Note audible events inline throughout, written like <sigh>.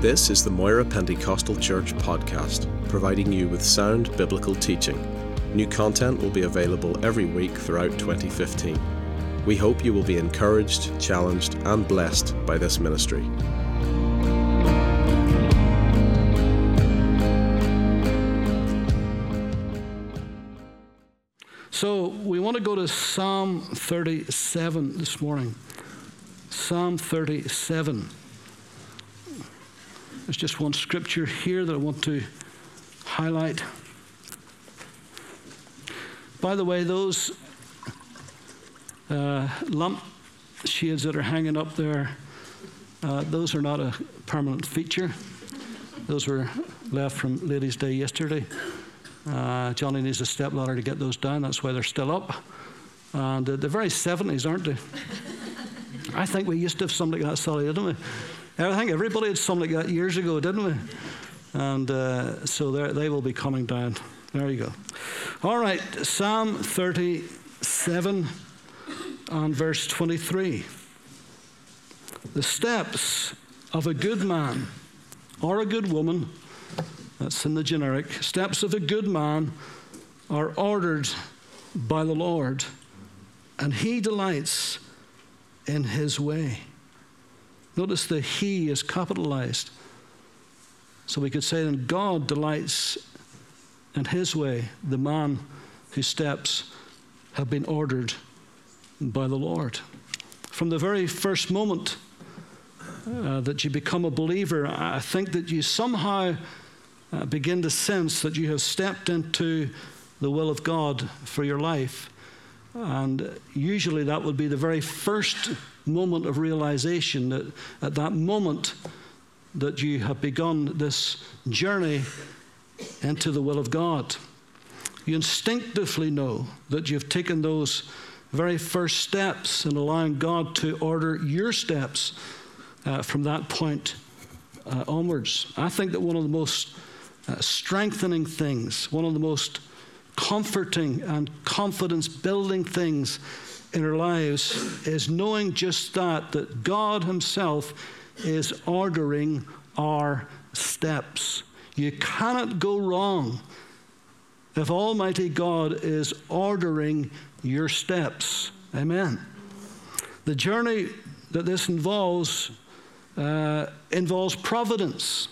This is the Moira Pentecostal Church podcast, providing you with sound biblical teaching. New content will be available every week throughout 2015. We hope you will be encouraged, challenged, and blessed by this ministry. So we want to go to Psalm 37 this morning. Psalm 37. There's just one scripture here that I want to highlight. By the way, those uh, lump shades that are hanging up there, uh, those are not a permanent feature. Those were left from Ladies' Day yesterday. Uh, Johnny needs a step ladder to get those down. That's why they're still up. And uh, they're very 70s, aren't they? I think we used to have something like that, Sally, didn't we? I think everybody had something like that years ago, didn't we? And uh, so they will be coming down. There you go. All right, Psalm 37 and verse 23. The steps of a good man or a good woman, that's in the generic, steps of a good man are ordered by the Lord, and he delights in his way. Notice the he is capitalized. So we could say then God delights in his way, the man whose steps have been ordered by the Lord. From the very first moment uh, that you become a believer, I think that you somehow uh, begin to sense that you have stepped into the will of God for your life. And usually that would be the very first moment of realization that at that moment that you have begun this journey into the will of God. You instinctively know that you've taken those very first steps in allowing God to order your steps uh, from that point uh, onwards. I think that one of the most uh, strengthening things, one of the most comforting and confidence building things in our lives is knowing just that, that God Himself is ordering our steps. You cannot go wrong if Almighty God is ordering your steps. Amen. The journey that this involves uh, involves providence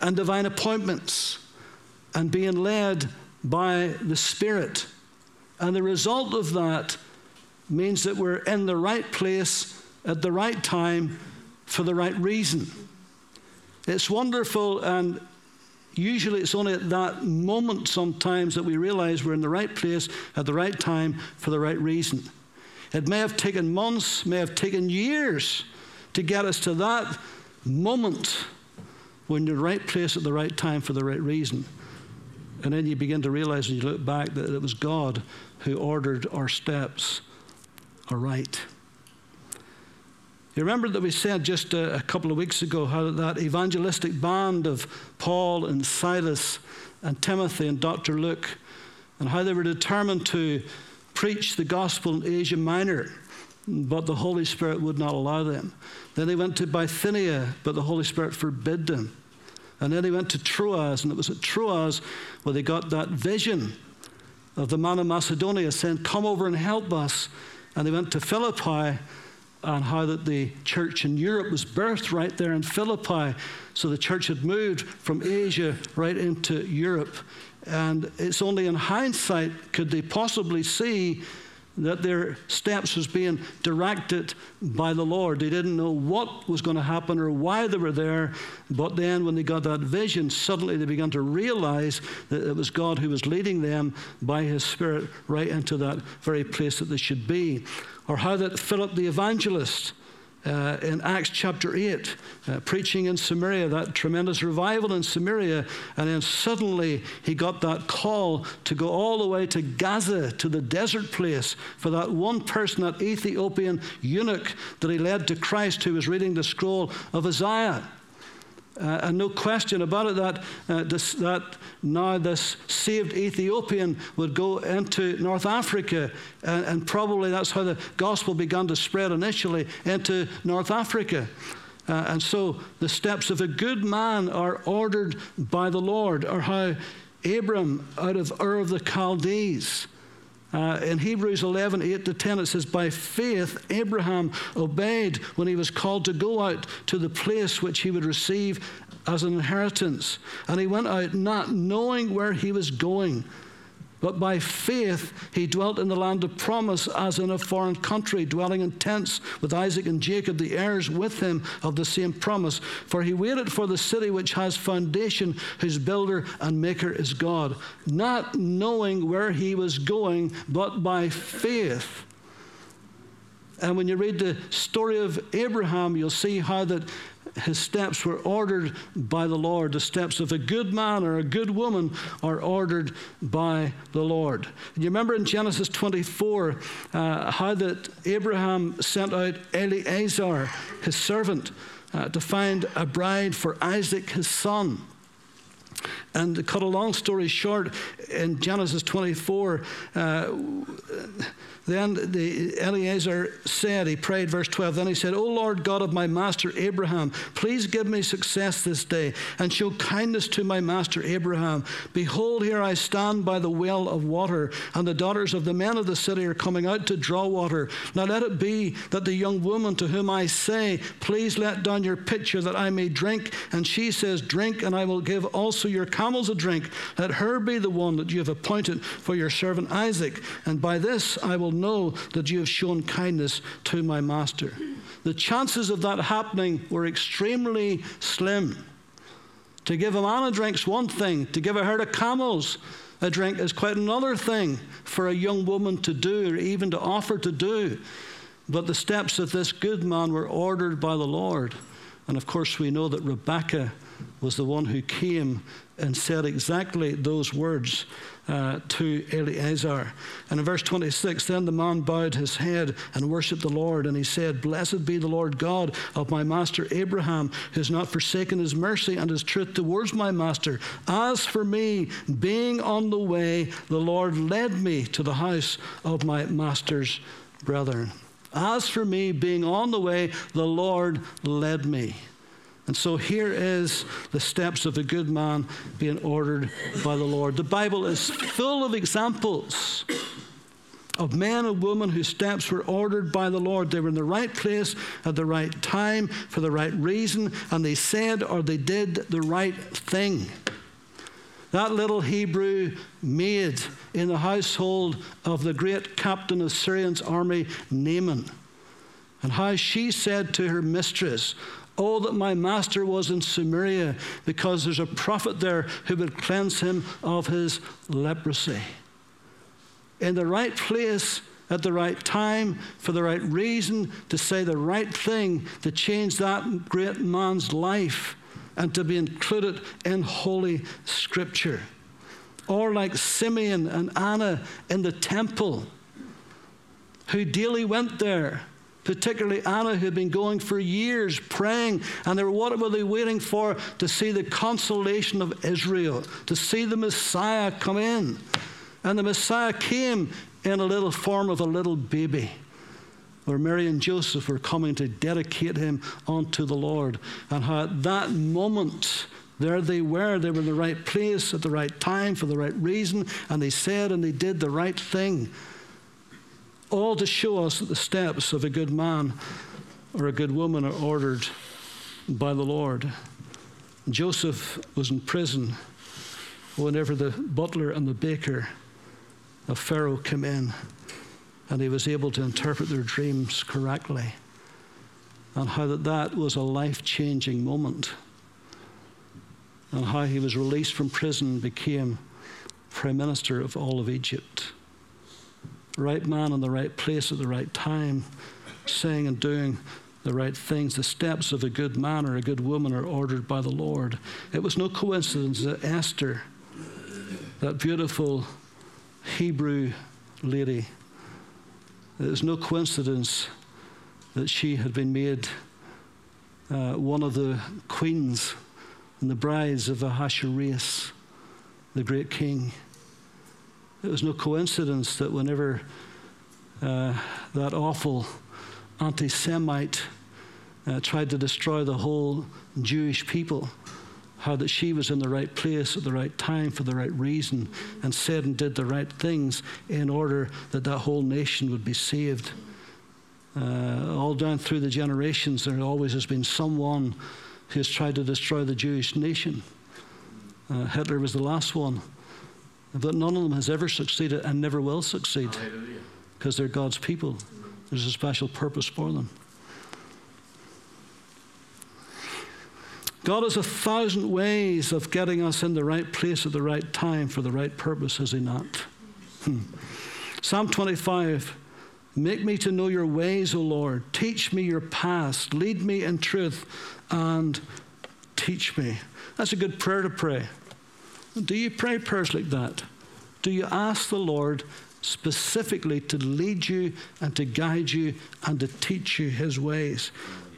and divine appointments and being led by the Spirit. And the result of that means that we're in the right place at the right time for the right reason. It's wonderful, and usually it's only at that moment sometimes that we realize we're in the right place at the right time for the right reason. It may have taken months, may have taken years to get us to that moment when you're in the right place at the right time for the right reason. And then you begin to realize when you look back that it was God who ordered our steps right. You remember that we said just a, a, couple of weeks ago how that evangelistic band of Paul and Silas and Timothy and Dr. Luke, and how they were determined to preach the gospel in Asia Minor, but the Holy Spirit would not allow them. Then they went to Bithynia, but the Holy Spirit forbid them. And then they went to Troas, and it was at Troas where they got that vision of the man of Macedonia saying, Come over and help us. And they went to Philippi and how that the church in Europe was birthed right there in Philippi. So the church had moved from Asia right into Europe. And it's only in hindsight could they possibly see that their steps was being directed by the Lord. They didn't know what was going to happen or why they were there, but then when they got that vision, suddenly they began to realize that it was God who was leading them by his Spirit right into that very place that they should be. Or how that Philip the evangelist uh, in Acts chapter 8, uh, preaching in Samaria, that tremendous revival in Samaria. And then suddenly he got that call to go all the way to Gaza, to the desert place, for that one person, that Ethiopian eunuch that he led to Christ who was reading the scroll of Isaiah. Uh, and no question about it that, uh, this, that now this saved Ethiopian would go into North Africa, and, and, probably that's how the gospel began to spread initially into North Africa. Uh, and so the steps of a good man are ordered by the Lord, or how Abram out of Ur of the Chaldees. Uh, in Hebrews 11, 8 to 10, it says, By faith, Abraham obeyed when he was called to go out to the place which he would receive as an inheritance. And he went out not knowing where he was going. But by faith, he dwelt in the land of promise as in a foreign country, dwelling in tents with Isaac and Jacob, the heirs with him of the same promise. For he waited for the city which has foundation, whose builder and maker is God, not knowing where he was going, but by faith. And when you read the story of Abraham, you'll see how that his steps were ordered by the Lord. The steps of a good man or a good woman are ordered by the Lord. And you remember in Genesis 24 uh, how that Abraham sent out Eliezer, his servant, uh, to find a bride for Isaac, his son. And to cut a long story short, in Genesis 24, uh, then the Eliezer said, he prayed, verse 12, then he said, O Lord God of my master Abraham, please give me success this day and show kindness to my master Abraham. Behold, here I stand by the well of water, and the daughters of the men of the city are coming out to draw water. Now let it be that the young woman to whom I say, Please let down your pitcher that I may drink, and she says, Drink, and I will give also your camels a drink. Let her be the one that you have appointed for your servant Isaac, and by this I will know that you have shown kindness to my master. The chances of that happening were extremely slim. To give a man a drink's one thing, to give a herd of camels a drink is quite another thing for a young woman to do or even to offer to do. But the steps of this good man were ordered by the Lord. And of course, we know that Rebecca was the one who came and said exactly those words uh, to Eliezer. And in verse 26, then the man bowed his head and worshipped the Lord, and he said, Blessed be the Lord God of my master Abraham, who has not forsaken his mercy and his truth towards my master. As for me, being on the way, the Lord led me to the house of my master's brethren. As for me, being on the way, the Lord led me. And so here is the steps of a good man being ordered by the Lord. The Bible is full of examples of men and women whose steps were ordered by the Lord. They were in the right place at the right time for the right reason, and they said or they did the right thing. That little Hebrew maid in the household of the great captain of Syrian's army, Naaman, and how she said to her mistress, Oh, that my master was in Samaria, because there's a prophet there who would cleanse him of his leprosy. In the right place, at the right time, for the right reason, to say the right thing, to change that great man's life, and to be included in Holy Scripture. Or like Simeon and Anna in the temple, who daily went there particularly Anna, who had been going for years praying, and they were what were they waiting for? To see the consolation of Israel, to see the Messiah come in. And the Messiah came in a little form of a little baby, where Mary and Joseph were coming to dedicate him unto the Lord. And how at that moment, there they were. They were in the right place at the right time for the right reason, and they said and they did the right thing all to show us that the steps of a good man or a good woman are ordered by the Lord. Joseph was in prison whenever the butler and the baker of Pharaoh came in, and he was able to interpret their dreams correctly, and how that, that was a life changing moment, and how he was released from prison became prime minister of all of Egypt right man in the right place at the right time, saying and doing the right things. The steps of a good man or a good woman are ordered by the Lord. It was no coincidence that Esther, that beautiful Hebrew lady, it was no coincidence that she had been made uh, one of the queens and the brides of Ahasuerus, the great king. It was no coincidence that whenever uh, that awful anti Semite uh, tried to destroy the whole Jewish people. How that she was in the right place at the right time for the right reason and said and did the right things in order that that whole nation would be saved. Uh, all down through the generations, there always has been someone who has tried to destroy the Jewish nation. Uh, Hitler was the last one. But none of them has ever succeeded and never will succeed because they're God's people. There's a special purpose for them. God has a thousand ways of getting us in the right place at the right time for the right purpose, has He not? Hmm. Psalm 25 Make me to know your ways, O Lord. Teach me your paths. Lead me in truth and teach me. That's a good prayer to pray. Do you pray prayers like that? Do you ask the Lord specifically to lead you and to guide you and to teach you his ways?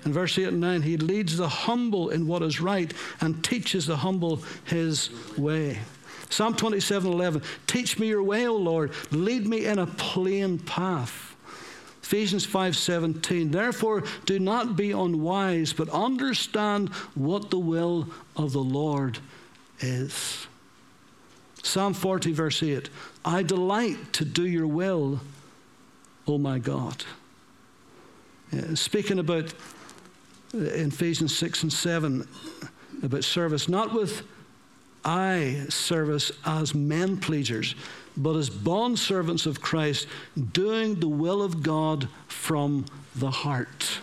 In verse 8 and 9, he leads the humble in what is right and teaches the humble his way. Psalm 27 11, teach me your way, O Lord. Lead me in a plain path. Ephesians 5:17 Therefore do not be unwise but understand what the will of the Lord is. Psalm 40 verse 8 I delight to do your will O my God. Yeah, speaking about uh, in Ephesians 6 and 7 about service not with eye service as men pleasers but as bond servants of Christ, doing the will of God from the heart.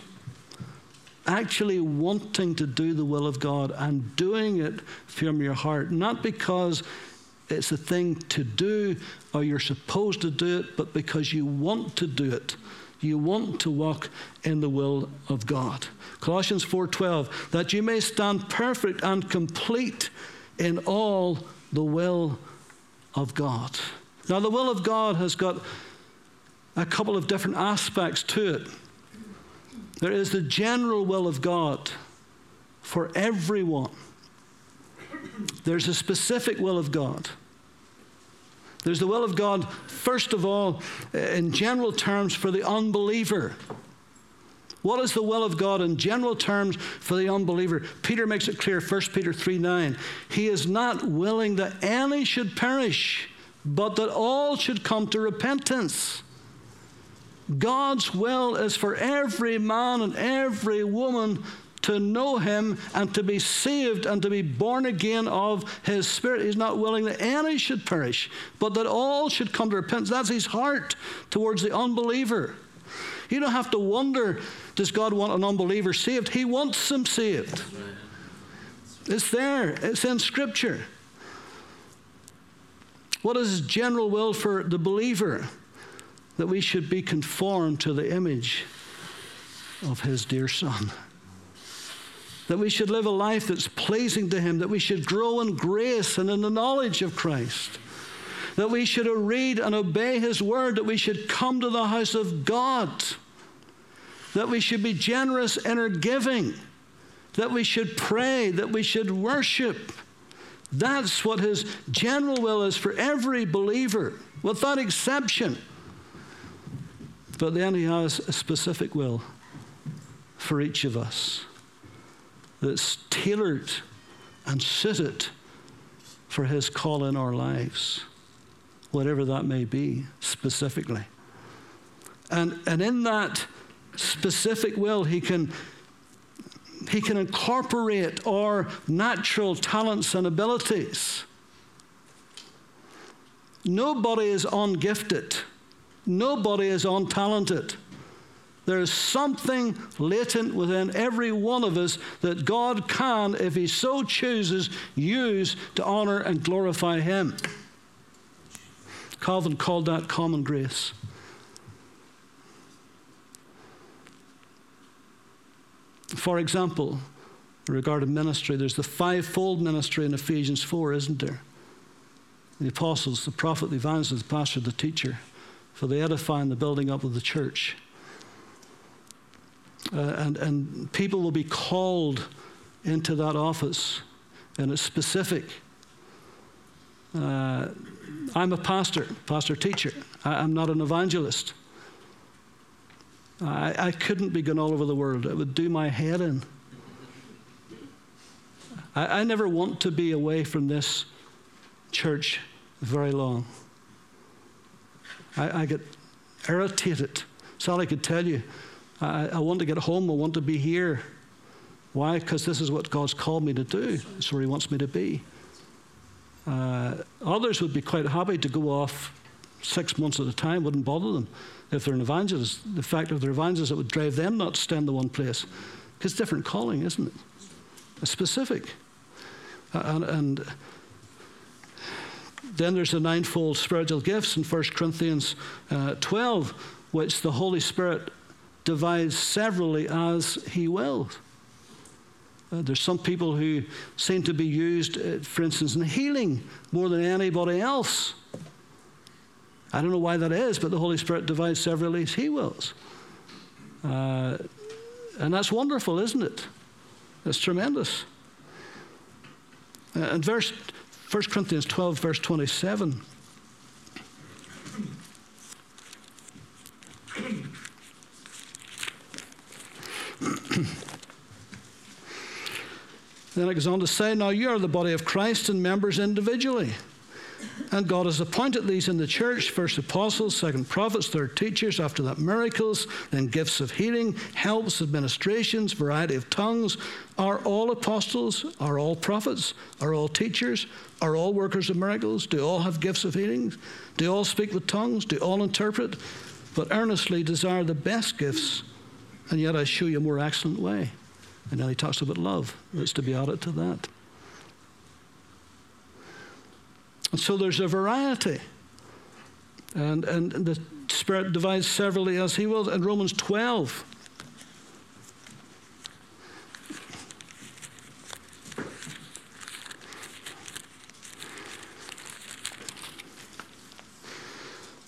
Actually wanting to do the will of God and doing it from your heart, not because it's a thing to do or you're supposed to do it, but because you want to do it. You want to walk in the will of God. Colossians 4:12 that you may stand perfect and complete in all the will of God. Now, the will of God has got a couple of different aspects to it. There is the general will of God for everyone, there's a specific will of God. There's the will of God, first of all, eh, in general terms, for the unbeliever. What is the will of God in general terms for the unbeliever? Peter makes it clear, 1 Peter 3 9. He is not willing that any should perish, but that all should come to repentance. God's will is for every man and every woman to know Him and to be saved and to be born again of His Spirit. He's not willing that any should perish, but that all should come to repentance. That's His heart towards the unbeliever. You don't have to wonder does God want an unbeliever saved? He wants them saved. It's there, it's in Scripture. What is his general will for the believer? That we should be conformed to the image of his dear Son. That we should live a life that's pleasing to him, that we should grow in grace and in the knowledge of Christ. That we should read and obey his word, that we should come to the house of God. That we should be generous in our giving. That we should pray, that we should worship that's what his general will is for every believer, without exception. But then he has a specific will for each of us that's tailored and suited for his call in our lives, whatever that may be specifically. And, and in that specific will, he can he can incorporate our natural talents and abilities. Nobody is ungifted. Nobody is untalented. There is something latent within every one of us that God can, if He so chooses, use to honor and glorify Him. Calvin called that common grace. For example, regarding ministry, there's the fivefold ministry in Ephesians 4, isn't there? The apostles, the prophet, the evangelist, the pastor, the teacher, for the edifying, the building up of the church. Uh, and, and people will be called into that office, and it's specific. Uh, I'm a pastor, pastor teacher. I, I'm not an evangelist. I, I couldn't be going all over the world. It would do my head in. I, I never want to be away from this church very long. I, I get irritated. Sally could tell you, I, I want to get home, I want to be here. Why? Because this is what God's called me to do. It's where He wants me to be. Uh, others would be quite happy to go off six months at a time, wouldn't bother them. If they're an evangelist, the fact of they're evangelists, it would drive them not to stand in one place. Because different calling, isn't it? A specific. And, and, then there's the ninefold spiritual gifts in 1 Corinthians uh, 12, which the Holy Spirit divides severally as He wills. Uh, there's some people who seem to be used, uh, for instance, in healing more than anybody else. I don't know why that is, but the Holy Spirit divides severally as He wills. Uh, and that's wonderful, isn't it? That's tremendous. Uh, and verse 1 Corinthians 12, verse 27. Then it goes on to say, Now you are the body of Christ and members individually. And God has appointed these in the church first apostles, second prophets, third teachers, after that miracles, then gifts of healing, helps, administrations, variety of tongues. Are all apostles? Are all prophets? Are all teachers? Are all workers of miracles? Do all have gifts of healing? Do all speak with tongues? Do all interpret? But earnestly desire the best gifts, and yet I show you a more excellent way. And then he talks about love. It's to be added to that. And so there's a variety. And, and the Spirit divides severally as He will. In Romans 12,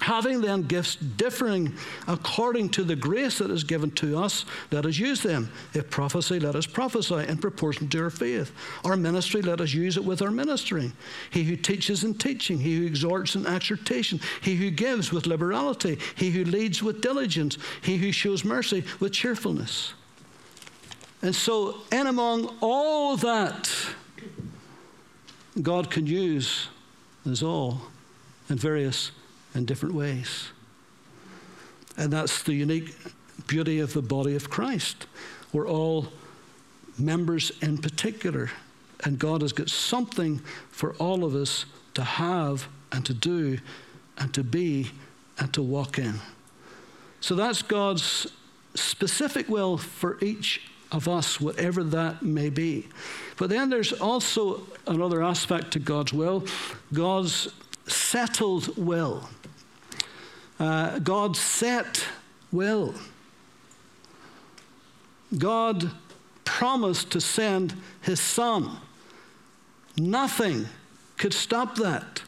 Having then gifts differing according to the grace that is given to us, let us use them. If prophecy, let us prophesy in proportion to our faith. Our ministry, let us use it with our ministering. He who teaches in teaching, he who exhorts in exhortation, he who gives with liberality, he who leads with diligence, he who shows mercy with cheerfulness. And so, in among all that, God can use us all in various in different ways. And that's the unique beauty of the body of Christ. We're all members in particular, and God has got something for all of us to have and to do and to be and to walk in. So that's God's specific will for each of us, whatever that may be. But then there's also another aspect to God's will God's settled will uh, God set will. God promised to send his son. Nothing could stop that.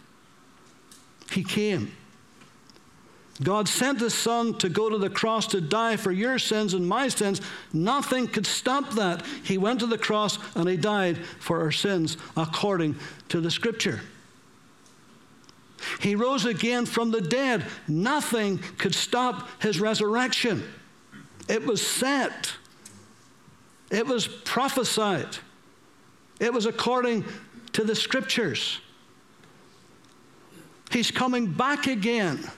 He came. God sent his son to go to the cross to die for your sins and my sins. Nothing could stop that. He went to the cross and he died for our sins according to the scripture. He rose again from the dead. Nothing could stop his resurrection. It was set, it was prophesied, it was according to the scriptures. He's coming back again.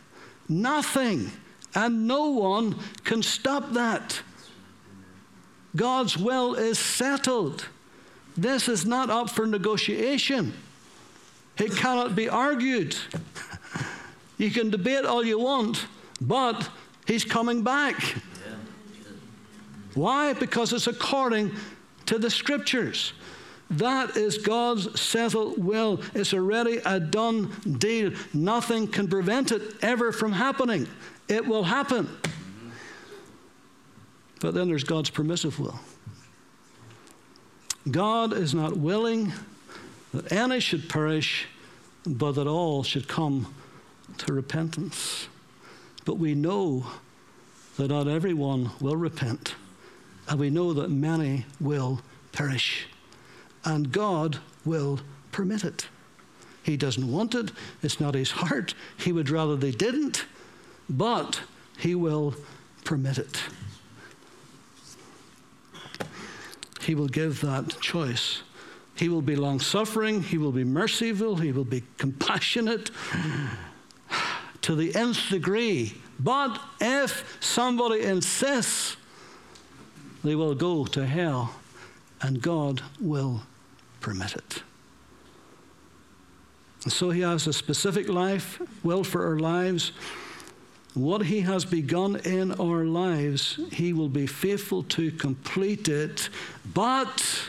Nothing and no one can stop that. God's will is settled. This is not up for negotiation. It cannot be argued. You can debate all you want, but he's coming back. Why? Because it's according to the scriptures. That is God's settled will. It's already a done deal. Nothing can prevent it ever from happening. It will happen. But then there's God's permissive will. God is not willing that any should perish, but that all should come to repentance. But we know that not everyone will repent, and we know that many will perish. And God will permit it. He doesn't want it, it's not his heart. He would rather they didn't, but he will permit it. He will give that choice. He will be long suffering, he will be merciful, he will be compassionate <sighs> to the nth degree. But if somebody insists, they will go to hell, and God will permit it. So he has a specific life, will for our lives. What he has begun in our lives, he will be faithful to complete it, but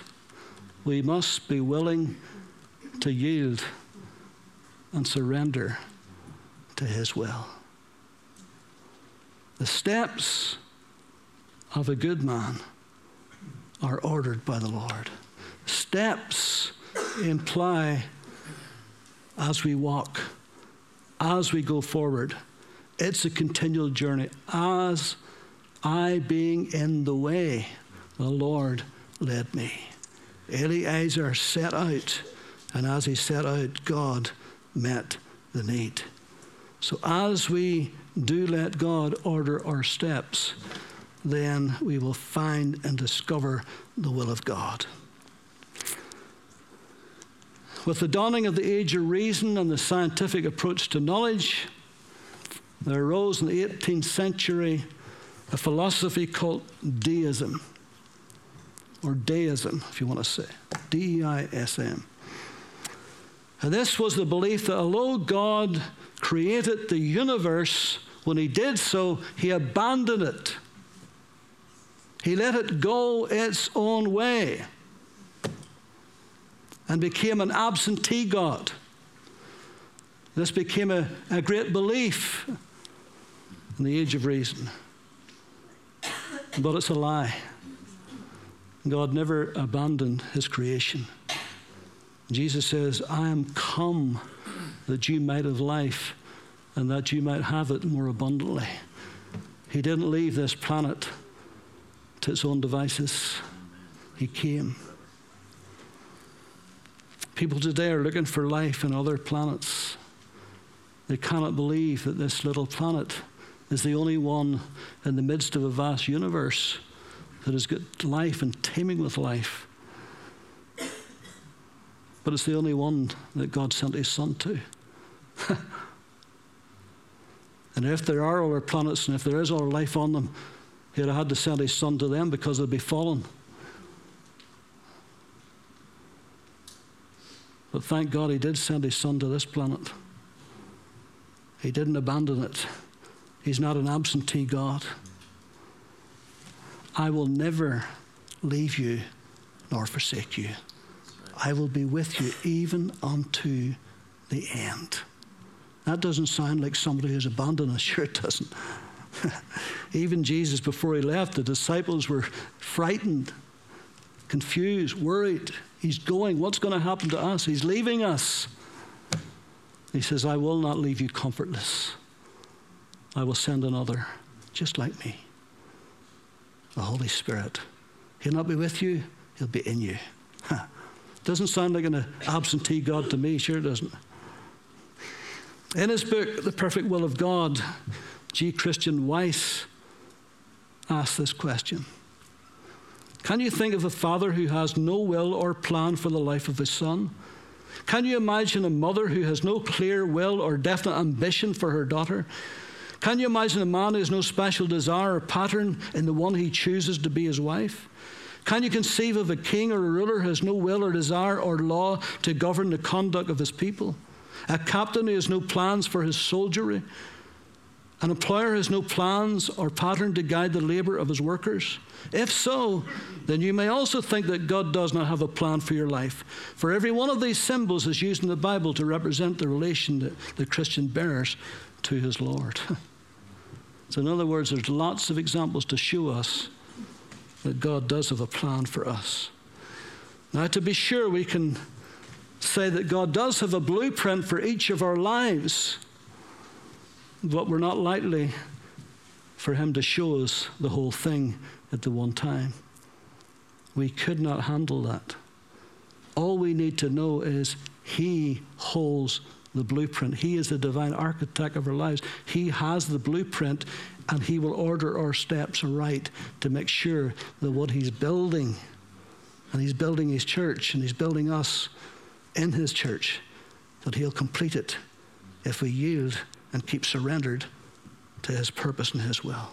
we must be willing to yield and surrender to his will. The steps of a good man are ordered by the Lord. Steps imply as we walk, as we go forward. It's a continual journey. As I being in the way, the Lord led me. Eliezer set out, and as he set out, God met the need. So as we do let God order our steps, then we will find and discover the will of God. With the dawning of the age of reason and the scientific approach to knowledge, there arose in the 18th century a philosophy called deism, or deism, if you want to say, D E I S M. And this was the belief that although God created the universe, when He did so, He abandoned it. He let it go its own way and became an absentee God. This became a, a great belief in the age of reason. But it's a lie. God never abandoned his creation. Jesus says, I am come that you might have life and that you might have it more abundantly. He didn't leave this planet to its own devices, He came. People today are looking for life in other planets. They cannot believe that this little planet is the only one in the midst of a vast universe that has got life and teeming with life. But it's the only one that God sent his son to. <laughs> and if there are other planets and if there is other life on them, he'd have had to send his son to them because they'd be fallen. But thank God he did send his son to this planet. He didn't abandon it. He's not an absentee God. I will never leave you nor forsake you. I will be with you even unto the end. That doesn't sound like somebody who's abandoned us. <laughs> Sure, it doesn't. <laughs> even Jesus, before he left, the disciples were frightened, confused, worried. He's going. What's going to happen to us? He's leaving us. He says, I will not leave you comfortless. I will send another just like me the Holy Spirit. He'll not be with you, He'll be in you. Huh. Doesn't sound like an absentee God to me, sure doesn't. In his book, The Perfect Will of God, G. Christian Weiss asked this question Can you think of a father who has no will or plan for the life of his son? Can you imagine a mother who has no clear will or definite ambition for her daughter? Can you imagine a man who has no special desire or pattern in the one he chooses to be his wife? Can you conceive of a king or a ruler who has no will or desire or law to govern the conduct of his people? A captain who has no plans for his soldiery? An employer who has no plans or pattern to guide the labor of his workers? If so, then you may also think that God does not have a plan for your life. For every one of these symbols is used in the Bible to represent the relation that the Christian bears to his Lord. <laughs> so, in other words, there's lots of examples to show us that God does have a plan for us. Now, to be sure, we can say that God does have a blueprint for each of our lives, but we're not likely for Him to show us the whole thing at the one time. We could not handle that. All we need to know is He holds the blueprint. He is the divine architect of our lives. He has the blueprint, and He will order our steps right to make sure that what He's building, and He's building His church, and He's building us in His church, that He'll complete it if we yield and keep surrendered to His purpose and His will.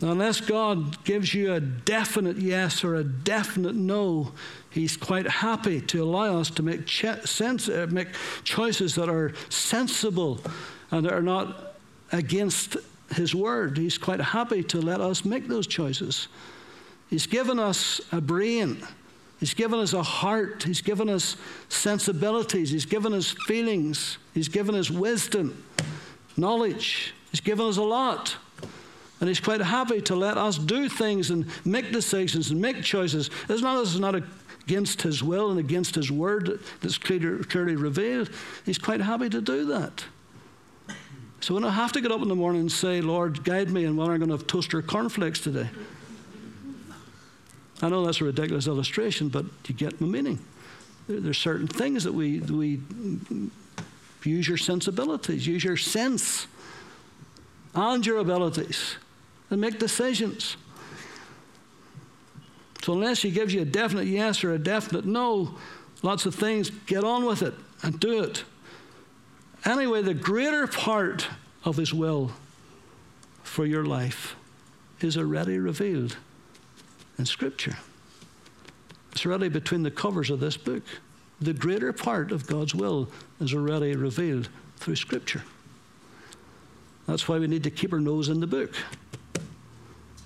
Now, unless God gives you a definite yes or a definite no, He's quite happy to allow us to make, sense, uh, make choices that are sensible and that are not against His word. He's quite happy to let us make those choices. He's given us a brain. He's given us a heart. He's given us sensibilities. He's given us feelings. He's given us wisdom, knowledge. He's given us a lot. And he's quite happy to let us do things and make decisions and make choices as long as it's not against his will and against his word that's clearly revealed. He's quite happy to do that. So when don't have to get up in the morning and say, Lord, guide me, and when I'm going to have toaster cornflakes today. I know that's a ridiculous illustration, but you get my meaning. There, There's certain things that we, we use your sensibilities, use your sense and your abilities and make decisions. So, unless he gives you a definite yes or a definite no, lots of things, get on with it and do it. Anyway, the greater part of his will for your life is already revealed in Scripture. It's already between the covers of this book. The greater part of God's will is already revealed through Scripture. That's why we need to keep our nose in the book.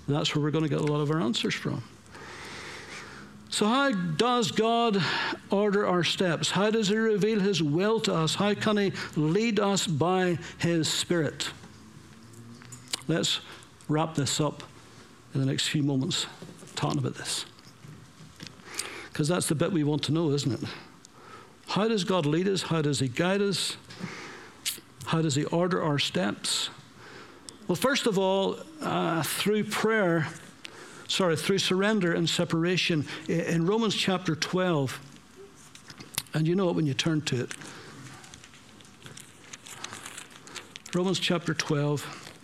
That's where we're going to get a lot of our answers from. So, how does God order our steps? How does He reveal His will to us? How can He lead us by His Spirit? Let's wrap this up in the next few moments talking about this. Because that's the bit we want to know, isn't it? How does God lead us? How does He guide us? How does He order our steps? Well, first of all, uh, through prayer, sorry, through surrender and separation. In Romans chapter 12, and you know it when you turn to it. Romans chapter 12,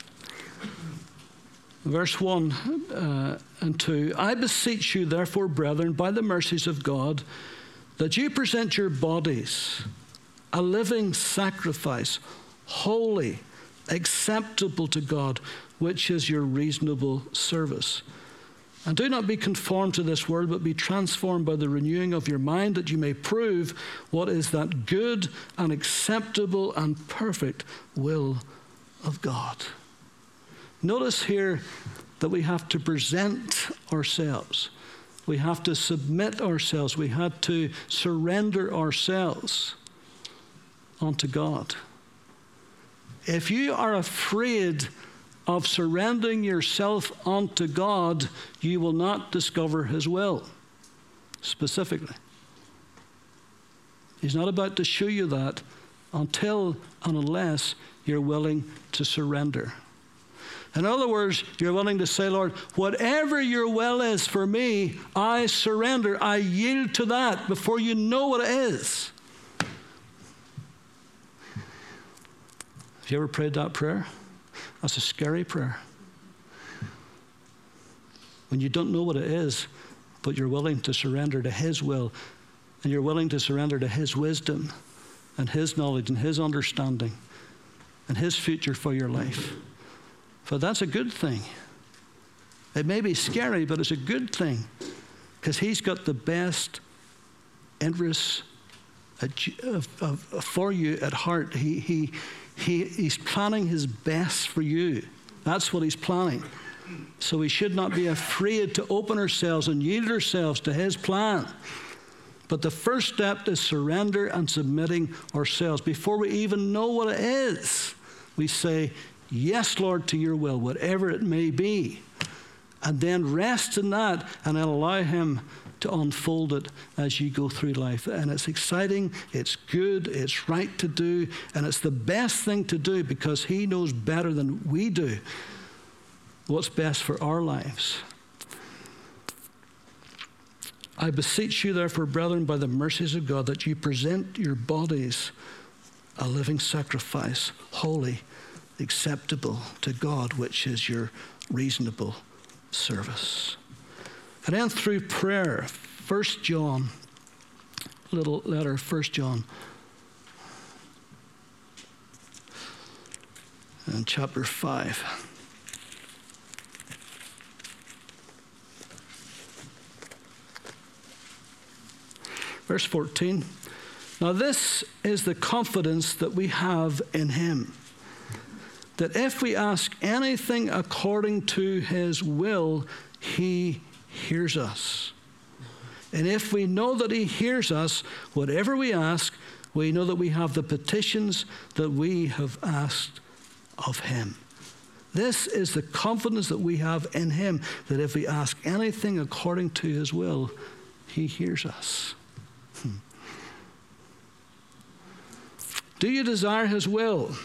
verse 1 uh, and 2. I beseech you, therefore, brethren, by the mercies of God, that you present your bodies a living sacrifice, holy acceptable to God, which is your reasonable service. And do not be conformed to this world, but be transformed by the renewing of your mind, that you may prove what is that good and acceptable and perfect will of God. Notice here that we have to present ourselves. We have to submit ourselves. We have to surrender ourselves unto God. If you are afraid of surrendering yourself unto God, you will not discover His will specifically. He's not about to show you that until and unless you're willing to surrender. In other words, you're willing to say, Lord, whatever your will is for me, I surrender. I yield to that before you know what it is. Have you ever prayed that prayer? That's a scary prayer. When you don't know what it is, but you're willing to surrender to His will, and you're willing to surrender to His wisdom, and His knowledge, and His understanding, and His future for your life. But that's a good thing. It may be scary, but it's a good thing because He's got the best interests for you at heart. He, he, he, he's planning his best for you. That's what he's planning. So we should not be afraid to open ourselves and yield ourselves to his plan. But the first step is surrender and submitting ourselves. Before we even know what it is, we say, Yes, Lord, to your will, whatever it may be. and then rest in that and allow Him to unfold it as you go through life. And it's exciting, it's good, it's right to do, and it's the best thing to do because He knows better than we do what's best for our lives. I beseech you, therefore, brethren, by the mercies of God, that you present your bodies a living sacrifice, holy, acceptable to God, which is your reasonable service. And then through prayer, 1 John, little letter, 1 John, and chapter 5. Verse 14. Now, this is the confidence that we have in Him. That if we ask anything according to His will, He hears us. And if we know that He hears us, whatever we ask, we know that we have the petitions that we have asked of Him. This is the confidence that we have in Him that if we ask anything according to His will, He hears us. Hmm. Do you desire His will?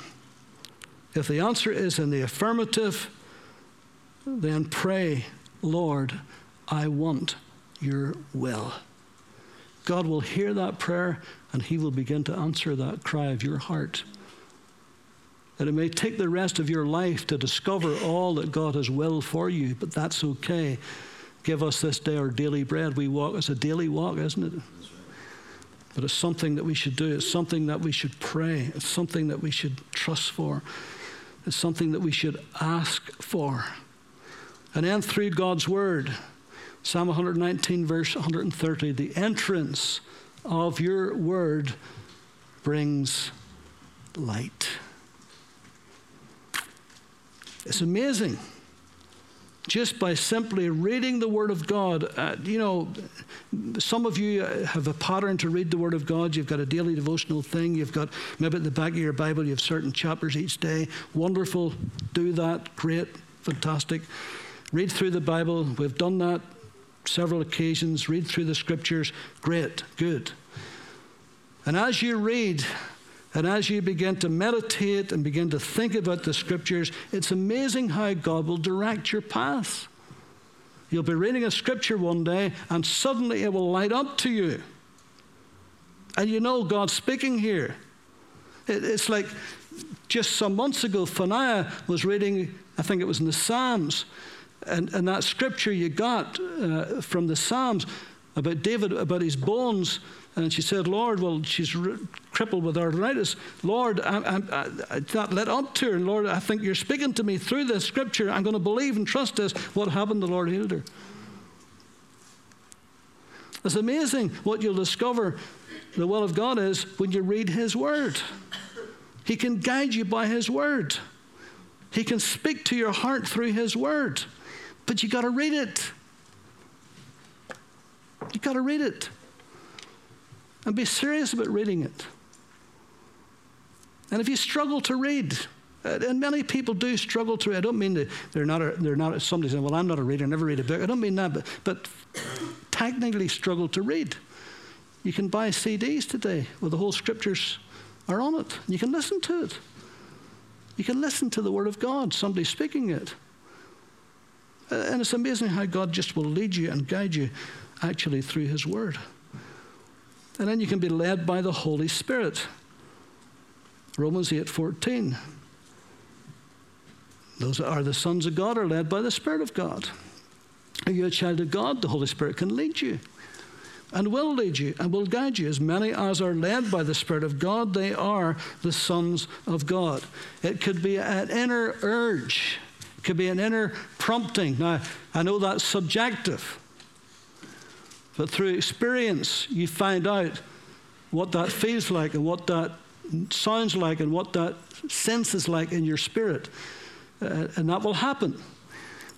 If the answer is in the affirmative, then pray, Lord, I want your will. God will hear that prayer and He will begin to answer that cry of your heart. And it may take the rest of your life to discover all that God has willed for you, but that's okay. Give us this day our daily bread. We walk, it's a daily walk, isn't it? But it's something that we should do. It's something that we should pray. It's something that we should trust for. It's something that we should ask for. And then through God's word, Psalm 119, verse 130, the entrance of your word brings light. It's amazing just by simply reading the Word of God. Uh, you know, some of you have a pattern to read the Word of God. You've got a daily devotional thing. You've got maybe at the back of your Bible, you have certain chapters each day. Wonderful. Do that. Great. Fantastic. Read through the Bible. We've done that several occasions. Read through the Scriptures. Great. Good. And as you read, and as you begin to meditate and begin to think about the scriptures, it's amazing how God will direct your path. You'll be reading a scripture one day, and suddenly it will light up to you. And you know God's speaking here. it's like just some months ago, Fanaya was reading, I think it was in the Psalms, and, and that scripture you got uh, from the Psalms about David, about his bones and she said, Lord, well, she's r- crippled with arthritis. Lord, I, I, I, not let up to her. And Lord, I think you're speaking to me through this scripture. I'm going to believe and trust this. What happened? The Lord healed her. It's amazing what you'll discover the will of God is when you read His Word. He can guide you by His Word, He can speak to your heart through His Word. But you got to read it. You got to read it and be serious about reading it. And if you struggle to read, uh, and many people do struggle to read. I don't mean that they're not, a, they're not somebody saying, well, I'm not a reader, I never read a book. I don't mean that, but, but technically struggle to read. You can buy CDs today where the whole scriptures are on it. You can listen to it. You can listen to the Word of God, somebody speaking it. And it's amazing how God just will lead you and guide you actually through His Word. And then you can be led by the Holy Spirit. Romans 8:14. Those that are the sons of God are led by the Spirit of God. Are you a child of God? The Holy Spirit can lead you and will lead you and will guide you. As many as are led by the Spirit of God, they are the sons of God. It could be an inner urge, it could be an inner prompting. Now, I know that's subjective. But through experience, you find out what that feels like and what that sounds like and what that sense is like in your spirit. Uh, and that will happen.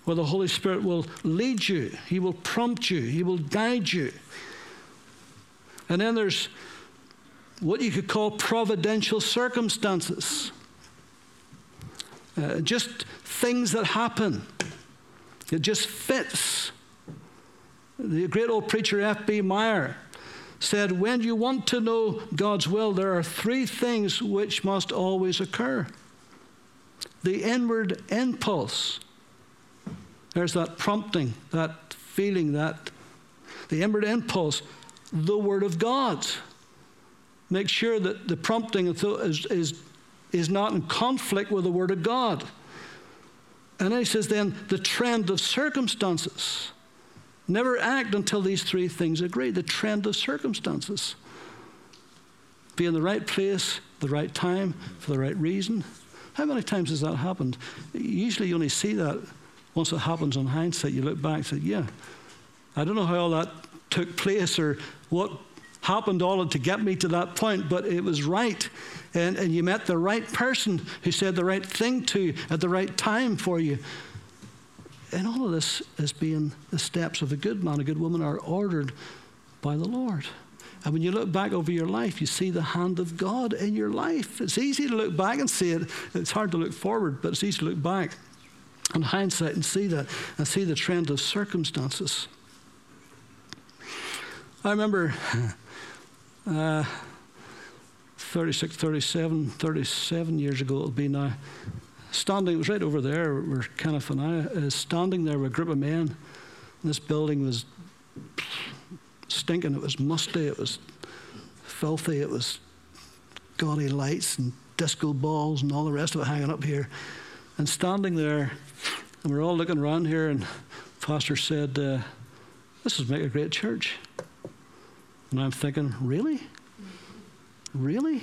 Where the Holy Spirit will lead you, He will prompt you, He will guide you. And then there's what you could call providential circumstances. Uh, just things that happen It just fits. The great old preacher F.B. Meyer said, When you want to know God's will, there are three things which must always occur the inward impulse. There's that prompting, that feeling, that the inward impulse, the Word of God. Make sure that the prompting is, is, is not in conflict with the Word of God. And he says, then the trend of circumstances. Never act until these three things agree. The trend of circumstances. Be in the right place, the right time, for the right reason. How many times has that happened? Usually you only see that once it happens on hindsight. You look back and say, yeah, I don't know how all that took place or what happened all to get me to that point, but it was right. And, and you met the right person who said the right thing to you at the right time for you. And all of this is being the steps of a good man, a good woman are ordered by the Lord. And when you look back over your life, you see the hand of God in your life. It's easy to look back and see it. It's hard to look forward, but it's easy to look back in hindsight and see that and see the trend of circumstances. I remember <laughs> uh, 36, 37, 37 years ago it'll be now, standing, it was right over there where Kenneth and I is uh, standing there with a group of men. This building was stinking, it was musty, it was filthy, it was gaudy lights and disco balls and all the rest of it hanging up here. And standing there, and we're all looking around here, and Pastor said, uh, This would make a great church. And I'm thinking, really? Really?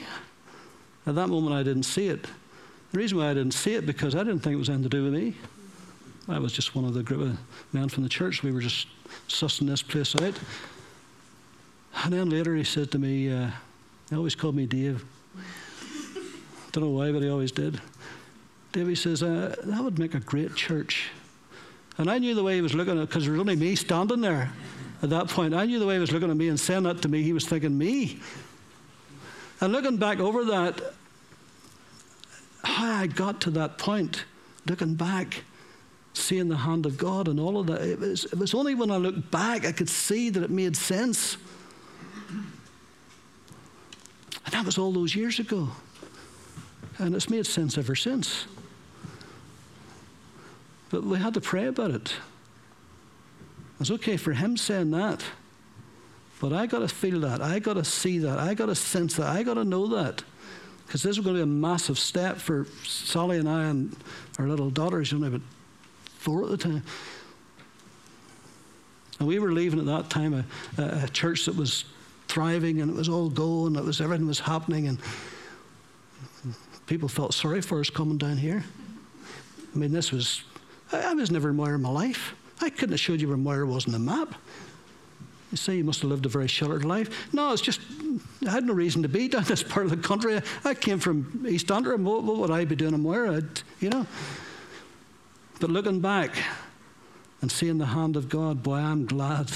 At that moment, I didn't see it. The reason why I didn't see it because I didn't think it was anything to do with me. I was just one of the group of men from the church. We were just sussing this place out. And then later he said to me, uh, he always called me Dave. Don't know why, but he always did. Dave, he says, uh, that would make a great church. And I knew the way he was looking at it because there was only me standing there at that point. I knew the way he was looking at me and saying that to me, he was thinking me. And looking back over that, how I got to that point, looking back, seeing the hand of God and all of that, it was, it was only when I looked back I could see that it made sense. And that was all those years ago. And it's made sense ever since. But we had to pray about it. It's okay for him saying that. But I got to feel that. I got to see that. I got to sense that. I got to know that. Because this is going to be a massive step for Sally and I and our little daughter. She's only about four at the time. And we were leaving at that time a, a, a church that was thriving and it was all going. It was everything was happening, and people felt sorry for us coming down here. I mean, this was I, I was never in Moira in my life. I couldn't have showed you where Moira was on the map. You say you must have lived a very sheltered life. No, it's just, I had no reason to be down this part of the country. I came from East Antrim. What, what would I be doing in Moira? I'd, you know. But looking back and seeing the hand of God, boy, I'm glad.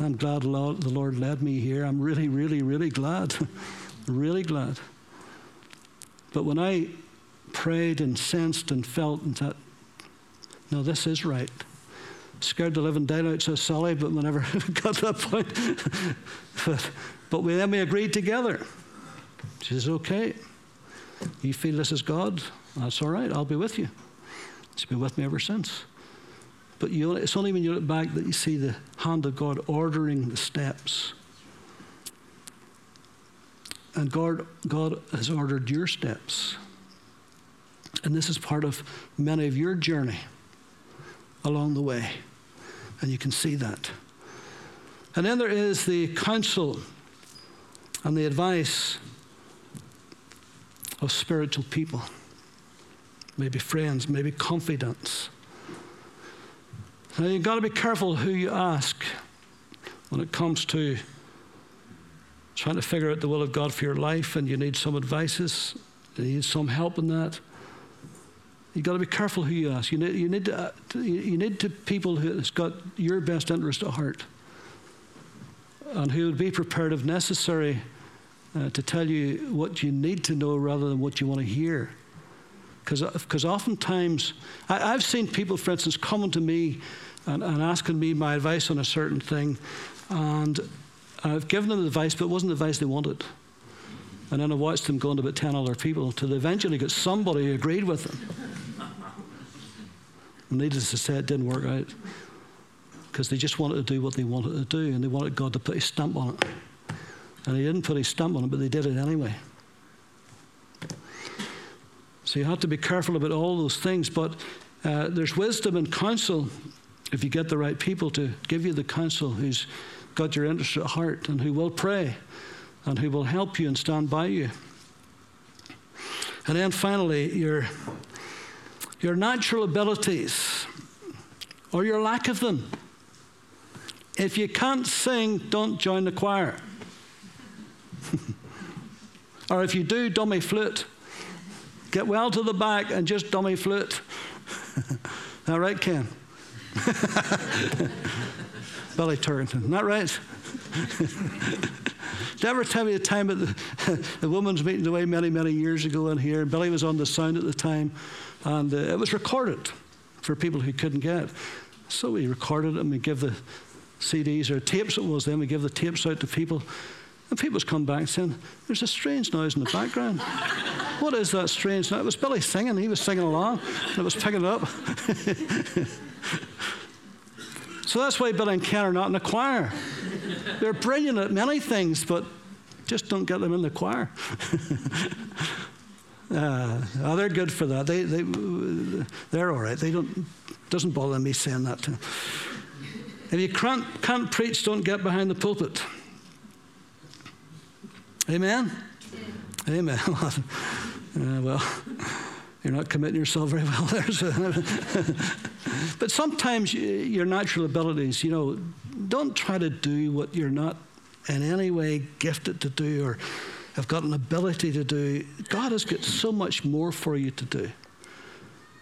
I'm glad the Lord led me here. I'm really, really, really glad. <laughs> really glad. But when I prayed and sensed and felt and thought, no, this is right scared the living daylight, says Sally, but we never <laughs> got to that point. but, <laughs> but we, then we agreed together. She says, okay, you feel this is God? That's all right, I'll be with you. She's been with me ever since. But you, it's only when you look back that you see the hand of God ordering the steps. And God, God has ordered your steps. And this is part of many of your journey along the way. And you can see that. And then there is the counsel and the advice of spiritual people, maybe friends, maybe confidants. Now you've got to be careful who you ask when it comes to trying to figure out the will of God for your life, and you need some advices, you need some help in that. You've got to be careful who you ask. You need, you need, to, uh, you need to people who's got your best interest at heart and who would be prepared, if necessary, uh, to tell you what you need to know rather than what you want to hear. Because oftentimes, I, have seen people, for instance, coming to me and, and, asking me my advice on a certain thing, and I've given them advice, but it wasn't the advice they wanted. And then I watched them going to about 10 other people until they eventually got somebody who agreed with them. And needless to say, it didn't work out because they just wanted to do what they wanted to do and they wanted God to put his stamp on it. And he didn't put his stamp on it, but they did it anyway. So you have to be careful about all those things. But uh, there's wisdom and counsel if you get the right people to give you the counsel who's got your interest at heart and who will pray and who will help you and stand by you. And then finally, your, your natural abilities or your lack of them. If you can't sing, don't join the choir. <laughs> or if you do, dummy flute. Get well to the back and just dummy flute. <laughs> All right, Ken? <laughs> Billy Turrington, isn't that right? Did I ever tell you a time at the, the women's meeting away many, many years ago in here? Billy was on the sound at the time, and uh, it was recorded for people who couldn't get. So we recorded it and we give the CDs or tapes it was then, we give the tapes out to people. And people's come back saying, There's a strange noise in the background. <laughs> what is that strange noise? It was Billy singing. He was singing along, and it was picking it up. <laughs> so that's why Billy and Ken are not in the choir. They're brilliant at many things, but just don't get them in the choir. <laughs> uh, oh, they're good for that. They, they, they're all right. They don't, doesn't bother me saying that to them. If you can't, can't preach, don't get behind the pulpit. Amen? Yeah. Amen. <laughs> uh, well, you're not committing yourself very well there. So. <laughs> but sometimes your natural abilities, you know, don't try to do what you're not in any way gifted to do or have got an ability to do. God has got so much more for you to do.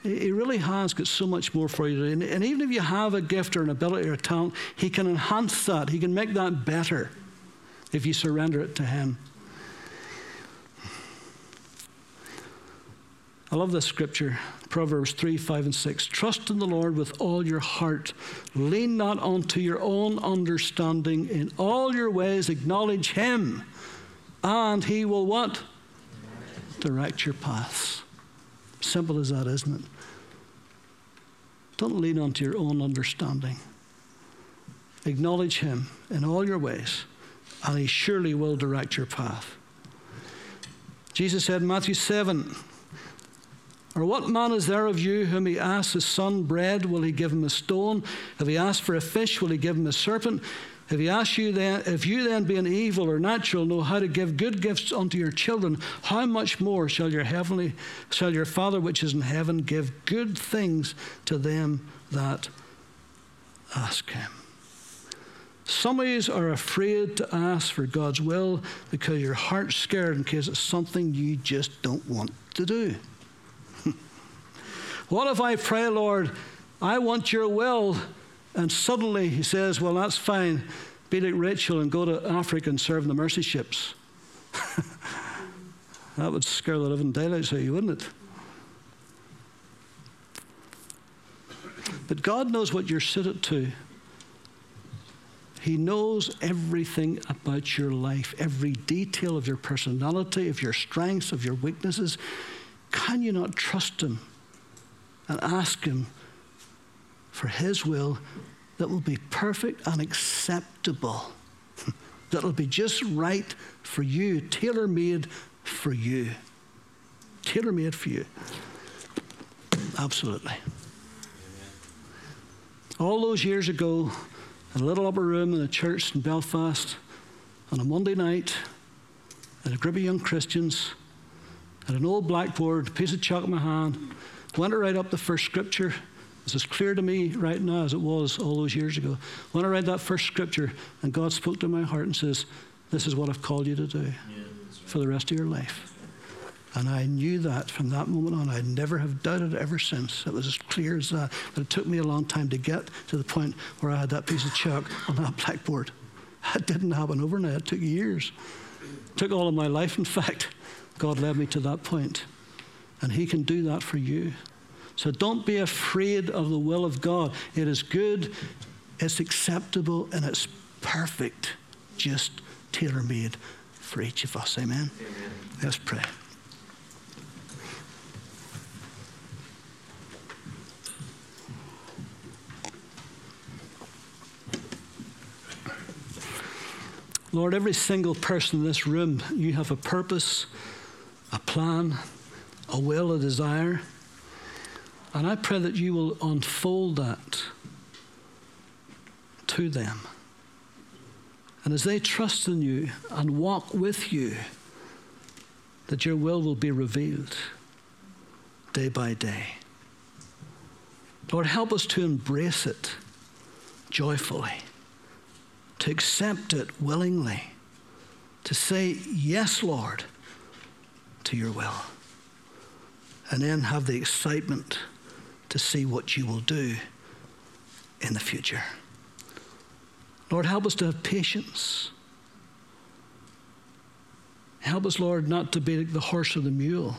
He really has got so much more for you to do. And even if you have a gift or an ability or a talent, He can enhance that. He can make that better if you surrender it to Him. I love this scripture, Proverbs 3, 5, and 6. Trust in the Lord with all your heart. Lean not unto your own understanding. In all your ways acknowledge Him, and He will what? Direct your paths. Simple as that, isn't it? Don't lean onto your own understanding. Acknowledge Him in all your ways, and He surely will direct your path. Jesus said in Matthew 7, or what man is there of you whom he asks his son bread, will he give him a stone? If he asks for a fish, will he give him a serpent? If he asks you then, if you then being evil or natural know how to give good gifts unto your children, how much more shall your heavenly, shall your Father which is in heaven give good things to them that ask him? Some of you are afraid to ask for God's will because your heart's scared in case it's something you just don't want to do. <laughs> What if I pray, Lord, I want your will? And suddenly he says, Well, that's fine. Be like Rachel and go to Africa and serve in the mercy ships. <laughs> that would scare the living daylights out of you, wouldn't it? But God knows what you're suited to. He knows everything about your life, every detail of your personality, of your strengths, of your weaknesses. Can you not trust Him? and ask Him for His will that will be perfect and acceptable, <laughs> that will be just right for you, tailor made for you. Tailor made for you. Absolutely. All those years ago, in a little upper room in a church in Belfast, on a Monday night, and a group of young Christians, had an old blackboard, a piece of chalk in my hand, Went to write up the first scripture. It's as clear to me right now as it was all those years ago. When I read that first scripture, and God spoke to my heart and says, This is what I've called you to do yeah, right. for the rest of your life. And I knew that from that moment on. I'd never have doubted ever since. It was as clear as that. But it took me a long time to get to the point where I had that piece of chalk on that blackboard. <laughs> It didn't happen overnight. It took years. It took all of my life, in fact. God led me to that point. And He can do that for you. So don't be afraid of the will of God. It is good, it's acceptable, and it's perfect, just tailor made for each of us. Amen? Amen. Let's pray. Lord, every single person in this room, you have a purpose, a plan, a will, a desire. And I pray that you will unfold that to them. And as they trust in you and walk with you, that your will will be revealed day by day. Lord, help us to embrace it joyfully to accept it willingly, to say, Yes, Lord, to your will, and then have the excitement to see what you will do in the future. Lord, help us to have patience. Help us, Lord, not to be like the horse or the mule.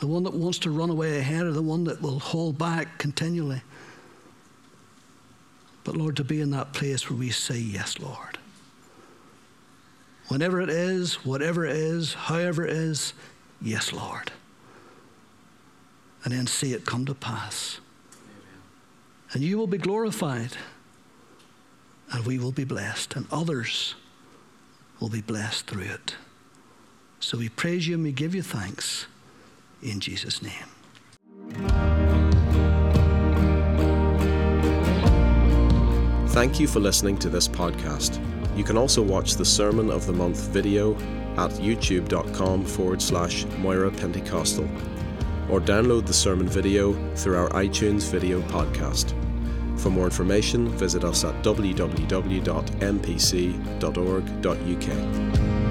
The one that wants to run away ahead or the one that will hold back continually. But Lord, to be in that place where we say, Yes, Lord. Whenever it is, whatever it is, however it is, yes, Lord. And then see it come to pass. Amen. And you will be glorified, and we will be blessed, and others will be blessed through it. So we praise you and we give you thanks in Jesus' name. Thank you for listening to this podcast. You can also watch the Sermon of the Month video at youtube.com forward slash Moira Pentecostal or download the sermon video through our iTunes video podcast. For more information, visit us at www.mpc.org.uk.